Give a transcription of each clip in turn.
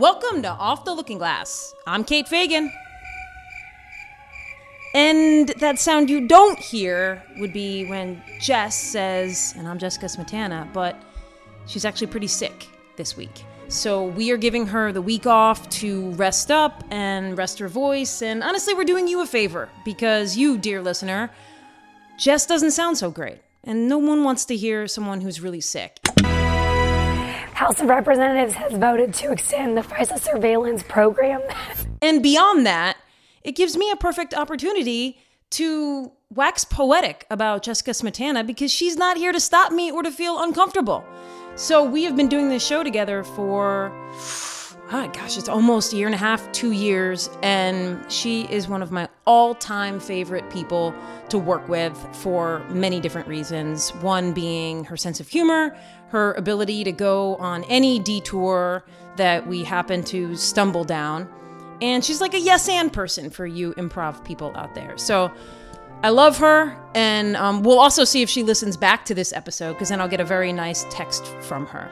Welcome to Off the Looking Glass. I'm Kate Fagan. And that sound you don't hear would be when Jess says, and I'm Jessica Smetana, but she's actually pretty sick this week. So we are giving her the week off to rest up and rest her voice. And honestly, we're doing you a favor because you, dear listener, Jess doesn't sound so great. And no one wants to hear someone who's really sick. House of Representatives has voted to extend the FISA surveillance program. and beyond that, it gives me a perfect opportunity to wax poetic about Jessica Smetana because she's not here to stop me or to feel uncomfortable. So we have been doing this show together for, oh gosh, it's almost a year and a half, two years, and she is one of my all-time favorite people to work with for many different reasons. One being her sense of humor, her ability to go on any detour that we happen to stumble down and she's like a yes and person for you improv people out there. So I love her. And um, we'll also see if she listens back to this episode because then I'll get a very nice text from her.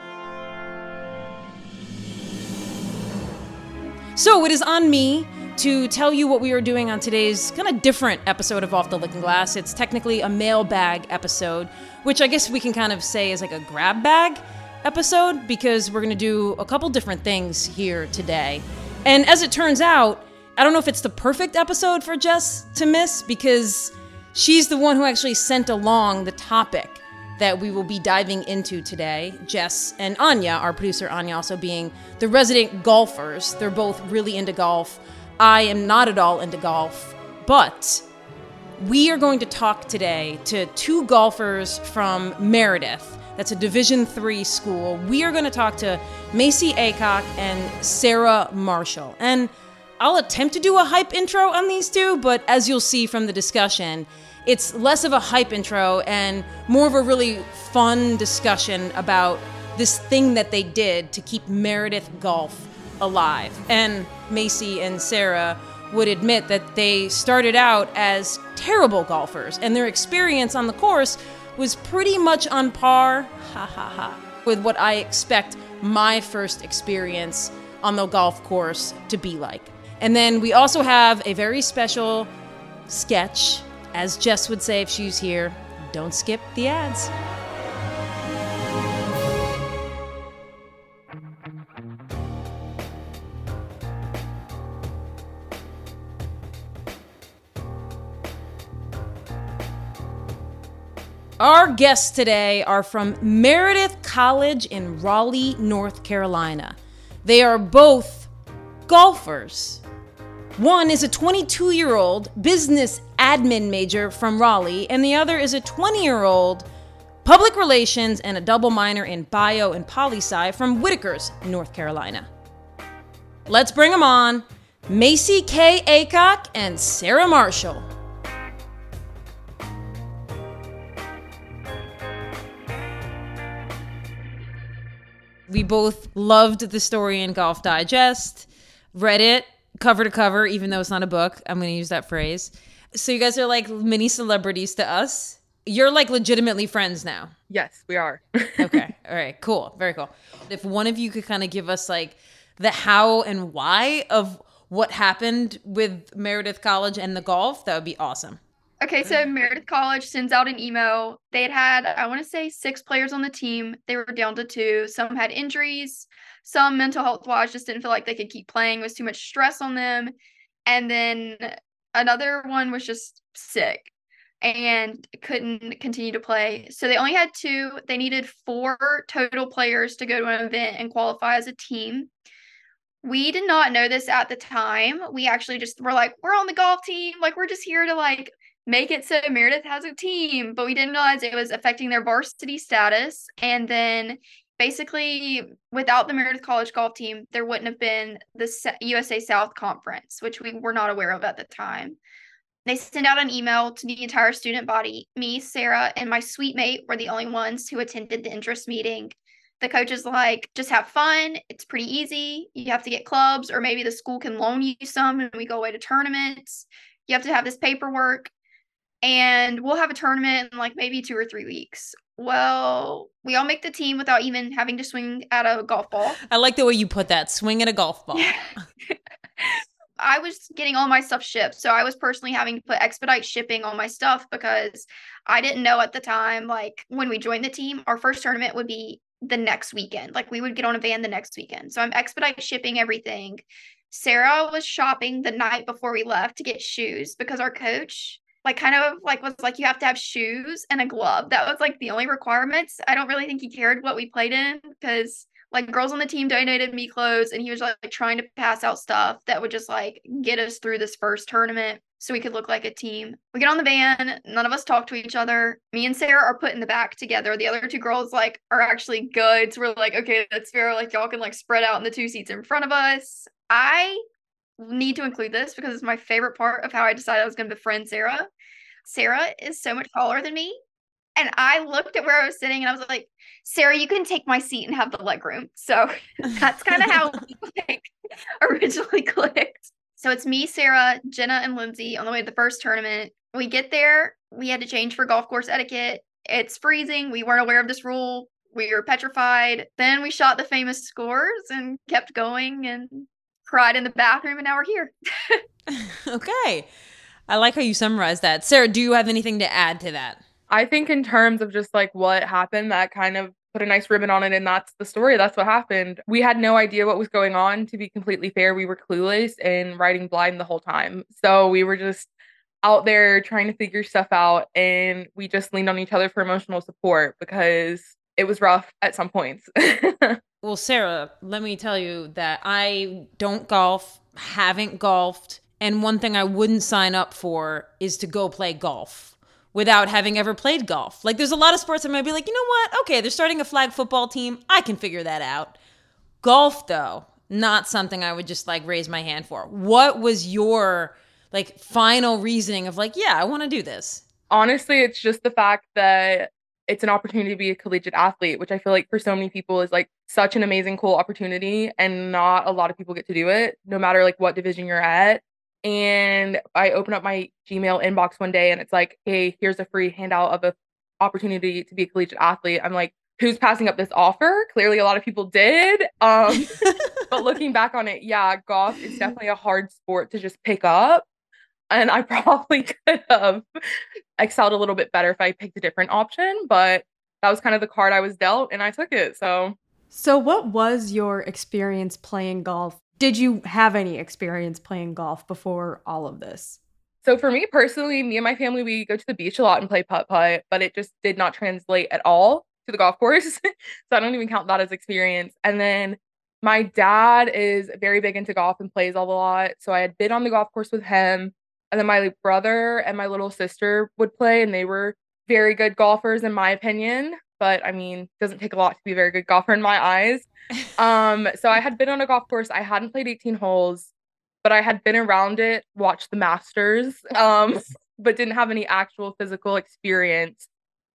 So it is on me to tell you what we are doing on today's kind of different episode of Off the Looking Glass. It's technically a mailbag episode, which I guess we can kind of say is like a grab bag episode because we're going to do a couple different things here today. And as it turns out, I don't know if it's the perfect episode for Jess to miss because she's the one who actually sent along the topic that we will be diving into today. Jess and Anya, our producer Anya, also being the resident golfers. They're both really into golf. I am not at all into golf, but we are going to talk today to two golfers from Meredith that's a Division three school. We are going to talk to Maycee Aycock and Sarah Marshall. And I'll attempt to do a hype intro on these two, but as you'll see from the discussion, it's less of a hype intro and more of a really fun discussion about this thing that they did to keep Meredith Golf alive. And Maycee and Sarah would admit that they started out as terrible golfers, and their experience on the course was pretty much on par, ha ha ha, with what I expect my first experience on the golf course to be like. And then we also have a very special sketch, as Jess would say if she's here. Don't skip the ads. Our guests today are from Meredith College in Raleigh, North Carolina. They are both golfers. One is a 22 year old business admin major from Raleigh, and the other is a 20 year old public relations and a double minor in bio and poli sci from Whitakers, North Carolina. Let's bring them on Maycee Kay Aycock and Sarah Marshall. we both loved the story in Golf Digest, read it cover to cover, even though it's not a book. I'm going to use that phrase. So you guys are like mini celebrities to us. You're like legitimately friends now. Yes, we are. okay. All right. Cool. Very cool. If one of you could kind of give us like the how and why of what happened with Meredith College and the golf, that would be awesome. Okay, so Meredith College sends out an email. They had had, I want to say, six players on the team. They were down to two. Some had injuries. Some mental health wise just didn't feel like they could keep playing. It was too much stress on them. And then another one was just sick and couldn't continue to play. So they only had two. They needed four total players to go to an event and qualify as a team. We did not know this at the time. We actually just were like, we're on the golf team. Like, we're just here to like make it so Meredith has a team, but we didn't realize it was affecting their varsity status. And then basically, without the Meredith College golf team, there wouldn't have been the USA South Conference, which we were not aware of at the time. They sent out an email to the entire student body. Me, Sarah, and my sweet mate were the only ones who attended the interest meeting. The coach is like, just have fun. It's pretty easy. You have to get clubs, or maybe the school can loan you some and we go away to tournaments. You have to have this paperwork and we'll have a tournament in like maybe two or three weeks. Well, we all make the team without even having to swing at a golf ball. I like the way you put that swing at a golf ball. I was getting all my stuff shipped. So I was personally having to put expedite shipping on my stuff because I didn't know at the time, like when we joined the team, our first tournament would be the next weekend. Like we would get on a van the next weekend. So I'm expedite shipping everything. Sarah was shopping the night before we left to get shoes because our coach like kind of like was like you have to have shoes and a glove. That was like the only requirements. I don't really think he cared what we played in because like girls on the team donated me clothes and he was like trying to pass out stuff that would just like get us through this first tournament so we could look like a team. We get on the van, none of us talk to each other. Me and Sarah are put in the back together. The other two girls like are actually good. So we're like, okay, that's fair. Like y'all can like spread out in the two seats in front of us. I need to include this because it's my favorite part of how I decided I was going to befriend Sarah. Sarah is so much taller than me. And I looked at where I was sitting and I was like, Sarah, you can take my seat and have the leg room. So that's kind of how we like, originally clicked. So it's me, Sarah, Jenna, and Lindsay on the way to the first tournament. We get there, we had to change for golf course etiquette. It's freezing. We weren't aware of this rule. We were petrified. Then we shot the famous scores and kept going and cried in the bathroom, and now we're here. okay. I like how you summarized that. Sarah, do you have anything to add to that? I think, in terms of just like what happened, that kind of put a nice ribbon on it. And that's the story. That's what happened. We had no idea what was going on. To be completely fair, we were clueless and riding blind the whole time. So we were just out there trying to figure stuff out. And we just leaned on each other for emotional support because it was rough at some points. Well, Sarah, let me tell you that I don't golf, haven't golfed, and one thing I wouldn't sign up for is to go play golf without having ever played golf. Like, there's a lot of sports I might be like, you know what? Okay, they're starting a flag football team. I can figure that out. Golf, though, not something I would just like raise my hand for. What was your like final reasoning of like, yeah, I want to do this? Honestly, it's just the fact that it's an opportunity to be a collegiate athlete, which I feel like for so many people is like such an amazing, cool opportunity. And not a lot of people get to do it, no matter like what division you're at. And I open up my Gmail inbox one day and it's like, hey, here's a free handout of a opportunity to be a collegiate athlete. I'm like, who's passing up this offer? Clearly a lot of people did. Um, but looking back on it, yeah, golf is definitely a hard sport to just pick up and I probably could have excelled a little bit better if I picked a different option, but that was kind of the card I was dealt and I took it. So So what was your experience playing golf? Did you have any experience playing golf before all of this? So for me personally, me and my family we go to the beach a lot and play putt putt, but it just did not translate at all to the golf course. so I don't even count that as experience. And then my dad is very big into golf and plays all a lot. So I had been on the golf course with him and then my brother and my little sister would play, and they were very good golfers, in my opinion. But I mean, doesn't take a lot to be a very good golfer in my eyes. Um, so I had been on a golf course. I hadn't played 18 holes, but I had been around it, watched the Masters, um, but didn't have any actual physical experience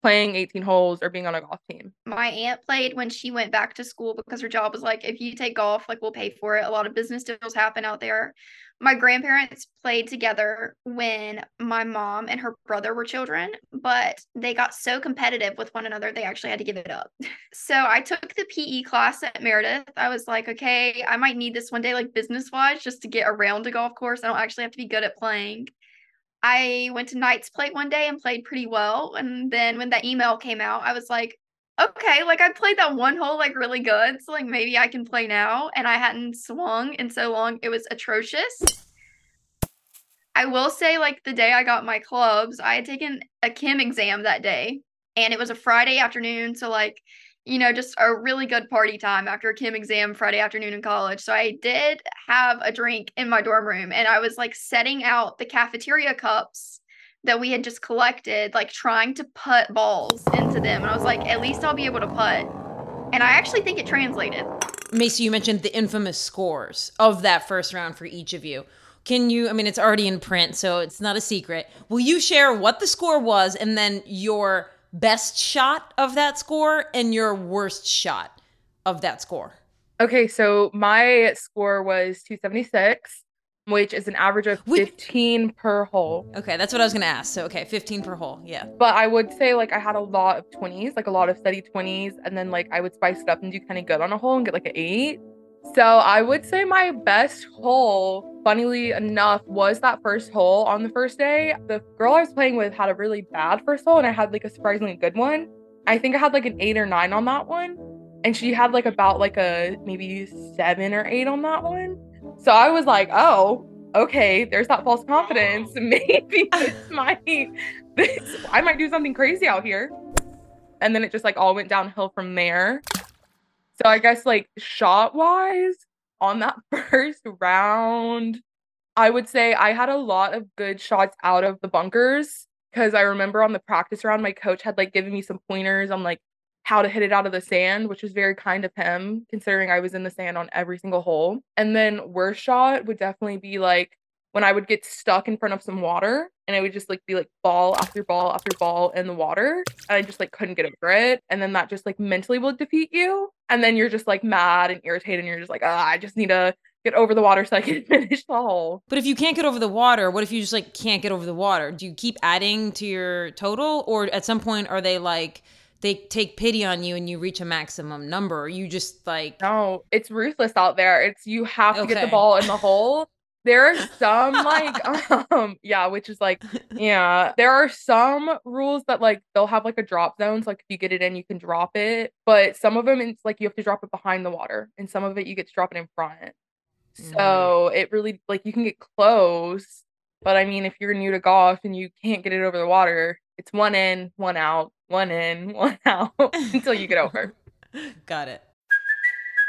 playing 18 holes or being on a golf team. My aunt played when she went back to school because her job was like, if you take golf, like we'll pay for it. A lot of business deals happen out there. My grandparents played together when my mom and her brother were children, but they got so competitive with one another, they actually had to give it up. so I took the PE class at Meredith. I was like, okay, I might need this one day, like business wise, just to get around a golf course. I don't actually have to be good at playing. I went to Knights Play one day and played pretty well. And then when that email came out, I was like, okay, like I played that one hole like really good. So like maybe I can play now. And I hadn't swung in so long. It was atrocious. I will say, like the day I got my clubs, I had taken a chem exam that day. And it was a Friday afternoon. So like you know, just a really good party time after a chem exam Friday afternoon in college. So I did have a drink in my dorm room and I was like setting out the cafeteria cups that we had just collected, like trying to put balls into them. And I was like, at least I'll be able to put. And I actually think it translated. Maycee, you mentioned the infamous scores of that first round for each of you. Can you, I mean, it's already in print, so it's not a secret. Will you share what the score was and then your best shot of that score and your worst shot of that score? Okay, so my score was 276 which is an average of 15 per hole. Okay, that's what I was gonna ask. So okay, 15 per hole, yeah. But I would say like I had a lot of 20s, like a lot of steady 20s, and then like I would spice it up and do kind of good on a hole and get like an eight. So I would say my best hole, funnily enough, was that first hole on the first day. The girl I was playing with had a really bad first hole, and I had like a surprisingly good one. I think I had like an eight or nine on that one. And she had like about like a maybe seven or eight on that one. So I was like, oh, okay, there's that false confidence. Maybe this might, this, I might do something crazy out here. And then it just like all went downhill from there. So I guess like shot wise on that first round, I would say I had a lot of good shots out of the bunkers because I remember on the practice round, my coach had like given me some pointers on like how to hit it out of the sand, which was very kind of him, considering I was in the sand on every single hole. And then worst shot would definitely be like when I would get stuck in front of some water and it would just like be like ball after ball after ball in the water. And I just like couldn't get over it. And then that just like mentally will defeat you. And then you're just like mad and irritated and you're just like, ah, I just need to get over the water so I can finish the hole. But if you can't get over the water, what if you just like can't get over the water? Do you keep adding to your total? Or at some point are they like they take pity on you and you reach a maximum number you just like no it's ruthless out there it's you have to okay. get the ball in the hole there are some like um yeah which is like yeah there are some rules that like they'll have like a drop zone so like if you get it in you can drop it but some of them it's like you have to drop it behind the water and some of it you get to drop it in front so mm. it really like you can get close but i mean if you're new to golf and you can't get it over the water it's one in one out one in, one out until you get over. Got it.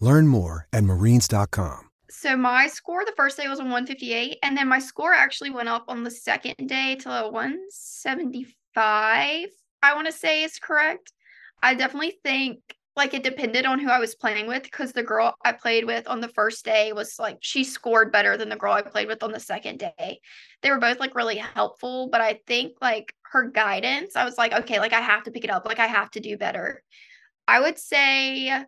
Learn more at marines.com. So my score the first day was a 158, and then my score actually went up on the second day to a 175. I want to say is correct. I definitely think like it depended on who I was playing with because the girl I played with on the first day was like she scored better than the girl I played with on the second day. They were both like really helpful, but I think like her guidance, I was like, okay, like I have to pick it up, like I have to do better. I would say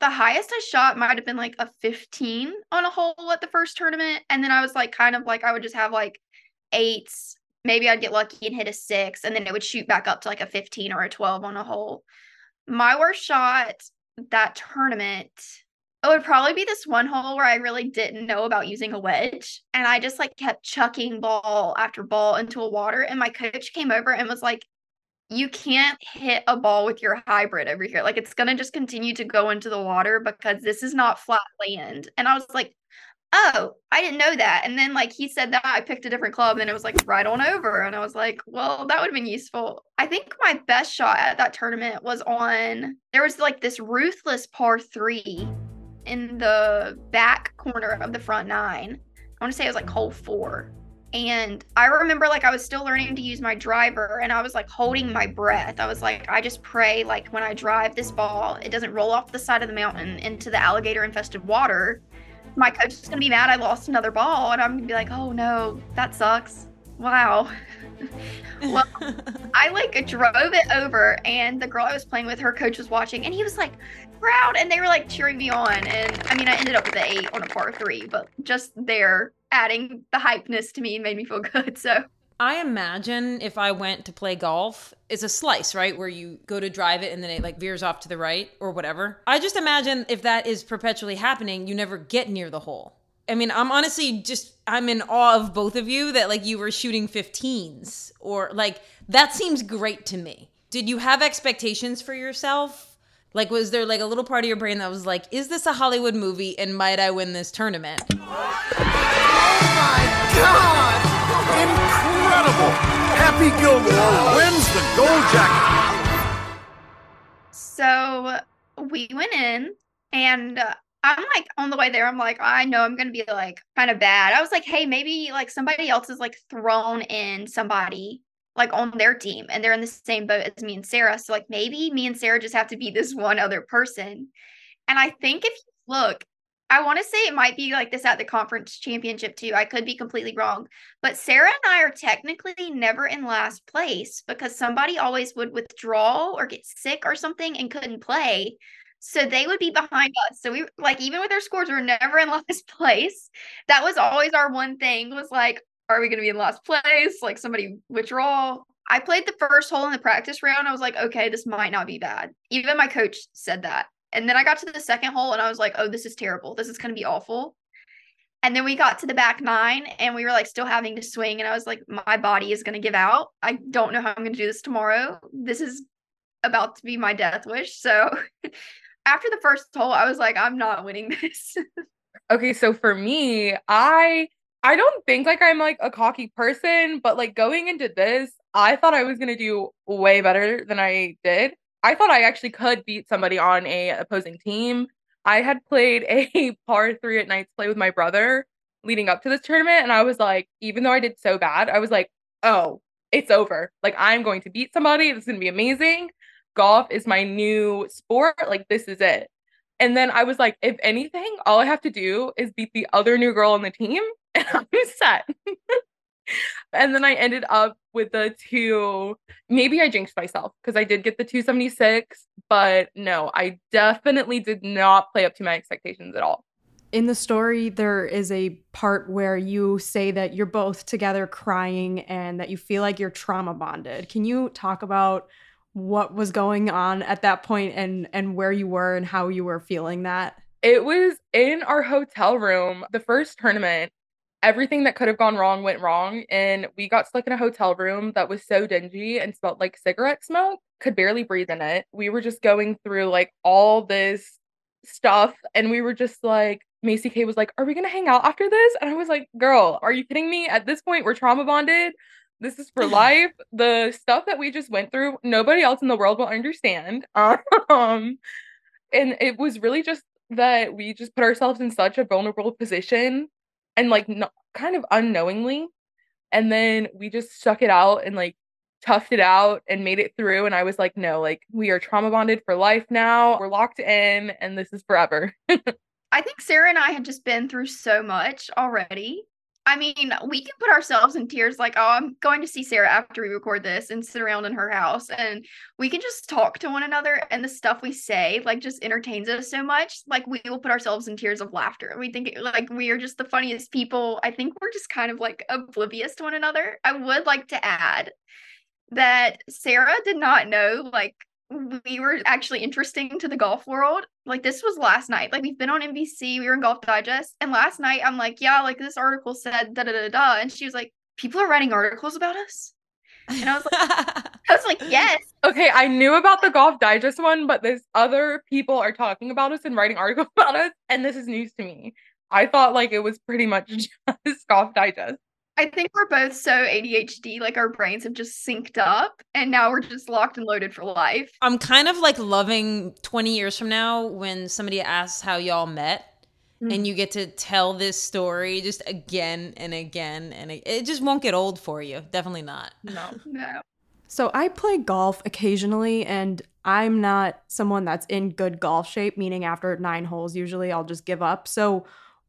the highest I shot might have been like a 15 on a hole at the first tournament. And then I was like, kind of like, I would just have like eights. Maybe I'd get lucky and hit a six, and then it would shoot back up to like a 15 or a 12 on a hole my worst shot that tournament it would probably be this one hole where I really didn't know about using a wedge. And I just like kept chucking ball after ball into a water. And my coach came over and was like, You can't hit a ball with your hybrid over here. Like it's going to just continue to go into the water because this is not flat land. And I was like, oh, I didn't know that. And then like he said that I picked a different club and it was like right on over. And I was like, well, that would have been useful. I think my best shot at that tournament was on there was like this ruthless par three in the back corner of the front nine. I want to say it was like hole four. And I remember like I was still learning to use my driver and I was like holding my breath. I was like, I just pray like when I drive this ball, it doesn't roll off the side of the mountain into the alligator infested water my coach is gonna be mad I lost another ball, and I'm gonna be like, oh no, that sucks. Wow. well, I like drove it over, and the girl I was playing with, her coach was watching, and he was like proud, and they were like cheering me on. And I mean, I ended up with an eight on a par three, but just there adding the hypeness to me made me feel good. So I imagine if I went to play golf, it's a slice, right? Where you go to drive it and then it like veers off to the right or whatever. I just imagine if that is perpetually happening, you never get near the hole. I mean, I'm honestly just I'm in awe of both of you that like you were shooting 15s or like that seems great to me. Did you have expectations for yourself? Like was there like a little part of your brain that was like, is this a Hollywood movie and might I win this tournament? Oh my god! Incredible! Happy Gilmore wins the gold jacket. So we went in, and uh, I'm like on the way there. I'm like, I know I'm gonna be like kind of bad. I was like, hey, maybe like somebody else is like thrown in somebody like on their team, and they're in the same boat as me and Sarah. So like maybe me and Sarah just have to be this one other person. And I think if you look, I want to say it might be like this at the conference championship too. I could be completely wrong. But Sarah and I are technically never in last place because somebody always would withdraw or get sick or something and couldn't play. So they would be behind us. So we like even with our scores, we are never in last place. That was always our one thing was like, are we gonna be in last place? Like somebody withdraw. I played the first hole in the practice round. I was like, okay, this might not be bad. Even my coach said that. And then I got to the second hole and I was like, oh, this is terrible. This is going to be awful. And then we got to the back nine and we were like still having to swing. And I was like, my body is going to give out. I don't know how I'm going to do this tomorrow. This is about to be my death wish. So after the first hole, I was like, I'm not winning this. okay. So for me, I. I don't think like I'm like a cocky person, but like going into this, I thought I was to do way better than I did. I thought I actually could beat somebody on a opposing team. I had played a par three at Knights Play with my brother leading up to this tournament, and I was like, even though I did so bad, I was like, oh, it's over. Like I'm going to beat somebody. This is gonna be amazing. Golf is my new sport. Like this is it. And then I was like, if anything, all I have to do is beat the other new girl on the team, and I'm set. and then I ended up with the two. Maybe I jinxed myself because I did get the 276, but no, I definitely did not play up to my expectations at all. In the story, there is a part where you say that you're both together crying and that you feel like you're trauma bonded. Can you talk about what was going on at that point and and where you were and how you were feeling that? It was in our hotel room. The first tournament, everything that could have gone wrong went wrong and we got stuck in a hotel room that was so dingy and smelled like cigarette smoke could barely breathe in it we were just going through like all this stuff and we were just like Maycee Kay was like are we gonna hang out after this and i was like girl are you kidding me at this point we're trauma bonded this is for life. The stuff that we just went through nobody else in the world will understand. Um and it was really just that we just put ourselves in such a vulnerable position and like no, kind of unknowingly. And then we just stuck it out and like toughed it out and made it through. And i was like no like we are trauma bonded for life now. We're locked in and this is forever. I think sarah and i had just been through so much already I mean, we can put ourselves in tears like, oh, I'm going to see Sarah after we record this and sit around in her house and we can just talk to one another and the stuff we say like just entertains us so much. Like we will put ourselves in tears of laughter. We think like we are just the funniest people. I think we're just kind of like oblivious to one another. I would like to add that Sarah did not know like we were actually interesting to the golf world. Like this was last night. Like we've been on NBC, we were in Golf Digest, and last night I'm like, yeah, like this article said da da da da, and she was like, people are writing articles about us. And I was like, I was like, yes. Okay, I knew about the Golf Digest one, but this other people are talking about us and writing articles about us, and this is news to me. I thought like it was pretty much just Golf Digest. I think we're both so ADHD, like our brains have just synced up and now we're just locked and loaded for life. I'm kind of like loving 20 years from now when somebody asks how y'all met mm-hmm. and you get to tell this story just again and again and it just won't get old for you. Definitely not. No. No. So I play golf occasionally and I'm not someone that's in good golf shape, meaning after 9 holes usually I'll just give up. So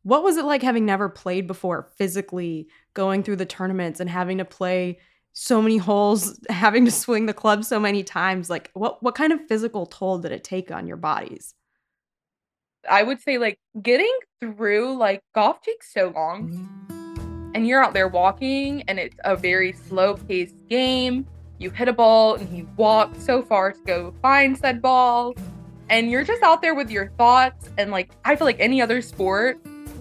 what was it like having never played before physically going through the tournaments and having to play so many holes, having to swing the club so many times? Like what what kind of physical toll did it take on your bodies? I would say like getting through like golf takes so long. And you're out there walking and it's a very slow paced game. You hit a ball and you walk so far to go find said ball. And you're just out there with your thoughts. And like I feel like any other sport,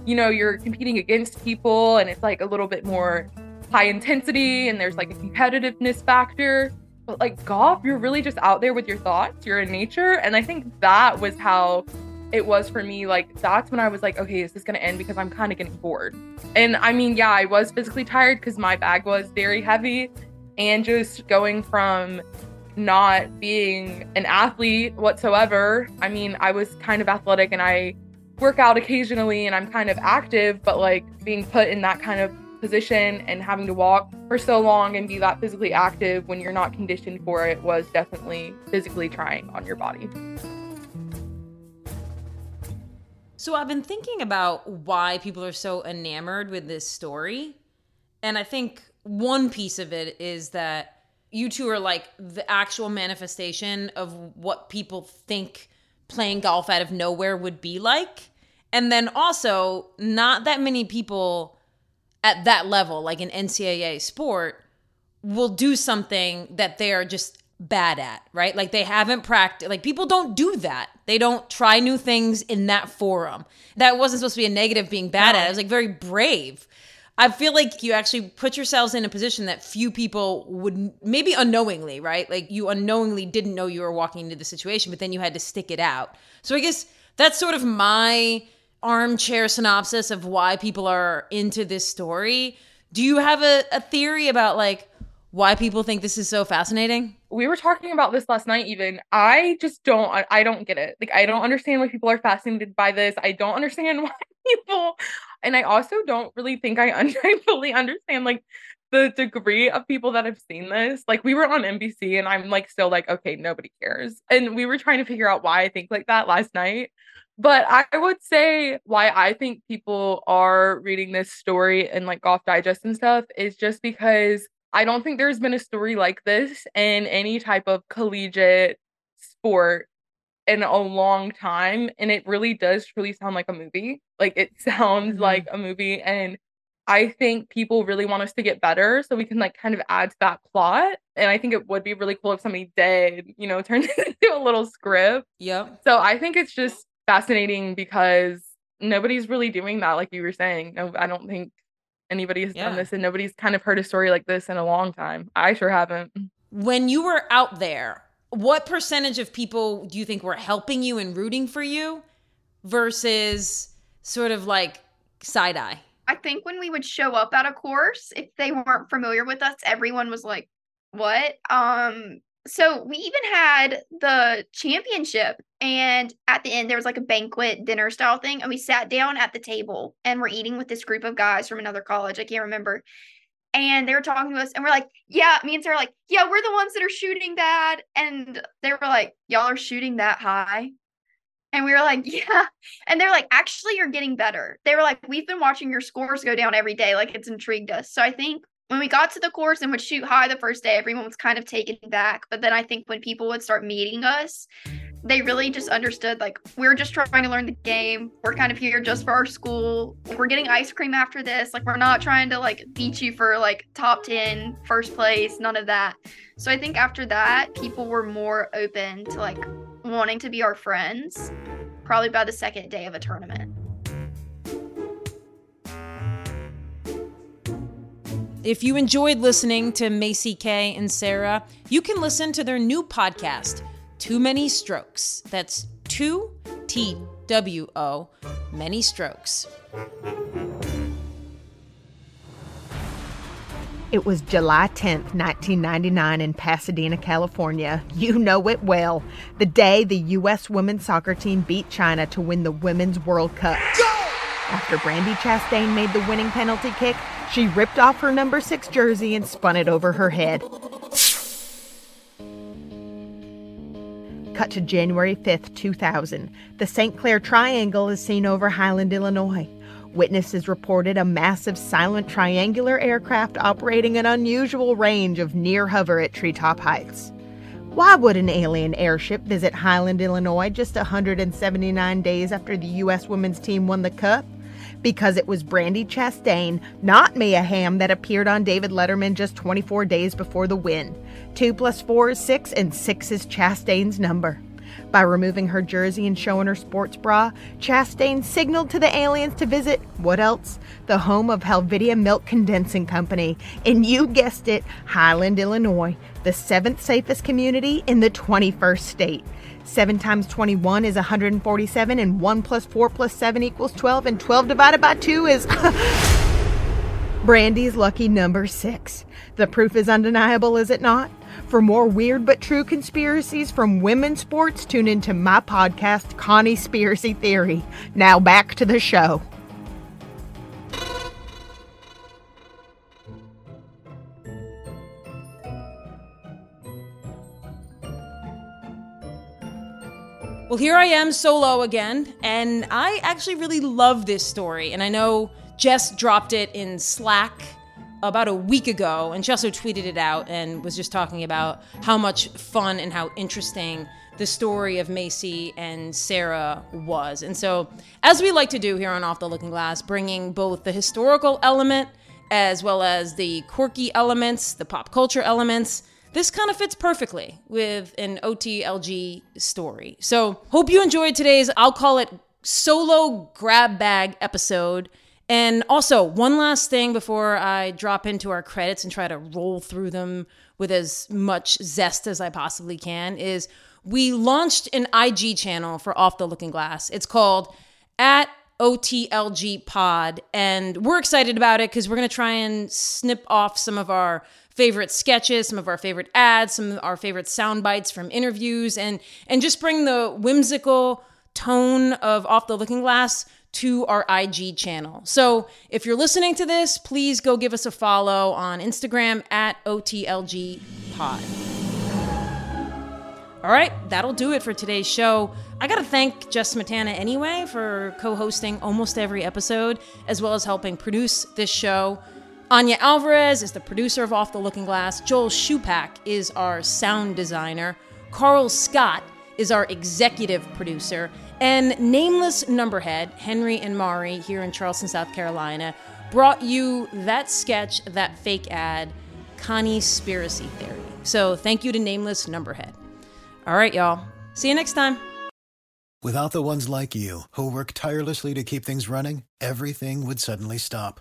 you know, you're competing against people and it's like a little bit more high intensity and there's like a competitiveness factor. But like golf, you're really just out there with your thoughts, you're in nature. And I think that was how it was for me. Like, that's when I was like, okay, is this gonna end? Because I'm kind of getting bored. And I mean, yeah, I was physically tired because my bag was very heavy and just going from not being an athlete whatsoever. I mean, I was kind of athletic and I work out occasionally and I'm kind of active, but like being put in that kind of position and having to walk for so long and be that physically active when you're not conditioned for it was definitely physically trying on your body. So I've been thinking about why people are so enamored with this story. And I think one piece of it is that you two are like the actual manifestation of what people think playing golf out of nowhere would be like. And then also, not that many people at that level, like an NCAA sport, will do something that they're just bad at, right? Like they haven't practiced. Like people don't do that. They don't try new things in that forum. That wasn't supposed to be a negative being bad no. at. It was like very brave. I feel like you actually put yourselves in a position that few people would maybe unknowingly, right? Like you unknowingly didn't know you were walking into the situation, but then you had to stick it out. So I guess that's sort of my armchair synopsis of why people are into this story. Do you have a, a theory about like why people think this is so fascinating? We were talking about this last night even. I just don't I don't get it. Like I don't understand why people are fascinated by this. I don't understand why people and I also don't really think I, un- I fully understand like the degree of people that have seen this. Like we were on NBC and I'm like still like, okay, nobody cares. And we were trying to figure out why I think like that last night. But I would say why I think people are reading this story and like Golf Digest and stuff is just because I don't think there's been a story like this in any type of collegiate sport in a long time and it really does truly sound like a movie. Like it sounds mm-hmm. like a movie and i think people really want us to get better so we can like kind of add to that plot and i think it would be really cool if somebody did you know turn it into a little script. Yep. So i think it's just fascinating because nobody's really doing that like you were saying. No i don't think anybody has yeah. done this and nobody's kind of heard a story like this in a long time. I sure haven't. When you were out there what percentage of people do you think were helping you and rooting for you versus sort of like side eye? I think when we would show up at a course, if they weren't familiar with us, everyone was like, "What?" Um so we even had the championship and at the end there was like a banquet dinner style thing and we sat down at the table and we're eating with this group of guys from another college i can't remember and they were talking to us and we're like yeah me and sarah like yeah we're the ones that are shooting that and they were like y'all are shooting that high? And we were like yeah and they're like actually you're getting better. They were like we've been watching your scores go down every day like it's intrigued us. So i think when we got to the course and would shoot high the first day everyone was kind of taken back but then i think when people would start meeting us they really just understood like we're just trying to learn the game. We're kind of here just for our school. We're getting ice cream after this. Like we're not trying to like beat you for like top 10, first place, none of that. So I think after that, people were more open to like wanting to be our friends probably by the second day of a tournament. If you enjoyed listening to Maycee Kay and Sarah, you can listen to their new podcast Two Many Strokes. That's two T W O. Many strokes. It was July 10th, 1999, in Pasadena, California. You know it well. The day the U.S. women's soccer team beat China to win the Women's World Cup. After Brandi Chastain made the winning penalty kick, she ripped off her number six jersey and spun it over her head. Cut to January 5th, 2000. The St. Clair Triangle is seen over Highland, Illinois. Witnesses reported a massive silent triangular aircraft operating an unusual range of near hover at treetop heights. Why would an alien airship visit Highland, Illinois just 179 days after the U.S. women's team won the Cup? Because it was Brandi Chastain, not Mia Hamm, that appeared on David Letterman just 24 days before the win. 2 plus 4 is 6, and 6 is Chastain's number. By removing her jersey and showing her sports bra, Chastain signaled to the aliens to visit, what else? The home of Helvetia Milk Condensing Company. And you guessed it, Highland, Illinois, the seventh safest community in the 21st state. 7 times 21 is 147, and 1 plus 4 plus 7 equals 12, and 12 divided by 2 is. Brandi's lucky number 6. The proof is undeniable, is it not? For more weird but true conspiracies from women's sports, tune into my podcast, Connie Spiracy Theory. Now back to the show. Well, here I am solo again, and I actually really love this story. And I know Jess dropped it in Slack about a week ago, and she also tweeted it out and was just talking about how much fun and how interesting the story of Maycee and Sarah was. And so, as we like to do here on Off the Looking Glass, bringing both the historical element as well as the quirky elements, the pop culture elements, this kind of fits perfectly with an OTLG story. So, hope you enjoyed today's, I'll call it solo grab bag episode. And also, one last thing before I drop into our credits and try to roll through them with as much zest as I possibly can is we launched an IG channel for Off the Looking Glass. It's called at OTLG Pod, and we're excited about it because we're going to try and snip off some of our favorite sketches, some of our favorite ads, some of our favorite sound bites from interviews, and and just bring the whimsical tone of Off the Looking Glass to our IG channel. So if you're listening to this, please go give us a follow on Instagram at OTLG Pod. All right, that'll do it for today's show. I gotta thank Jess Smetana anyway for co hosting almost every episode, as well as helping produce this show. Anya Alvarez is the producer of Off the Looking Glass. Joel Shupak is our sound designer. Carl Scott is our executive producer. And Nameless Numberhead, Henry and Mari here in Charleston, South Carolina, brought you that sketch, that fake ad, Connie Spiracy Theory. So thank you to Nameless Numberhead. All right, y'all. See you next time. Without the ones like you, who work tirelessly to keep things running, everything would suddenly stop.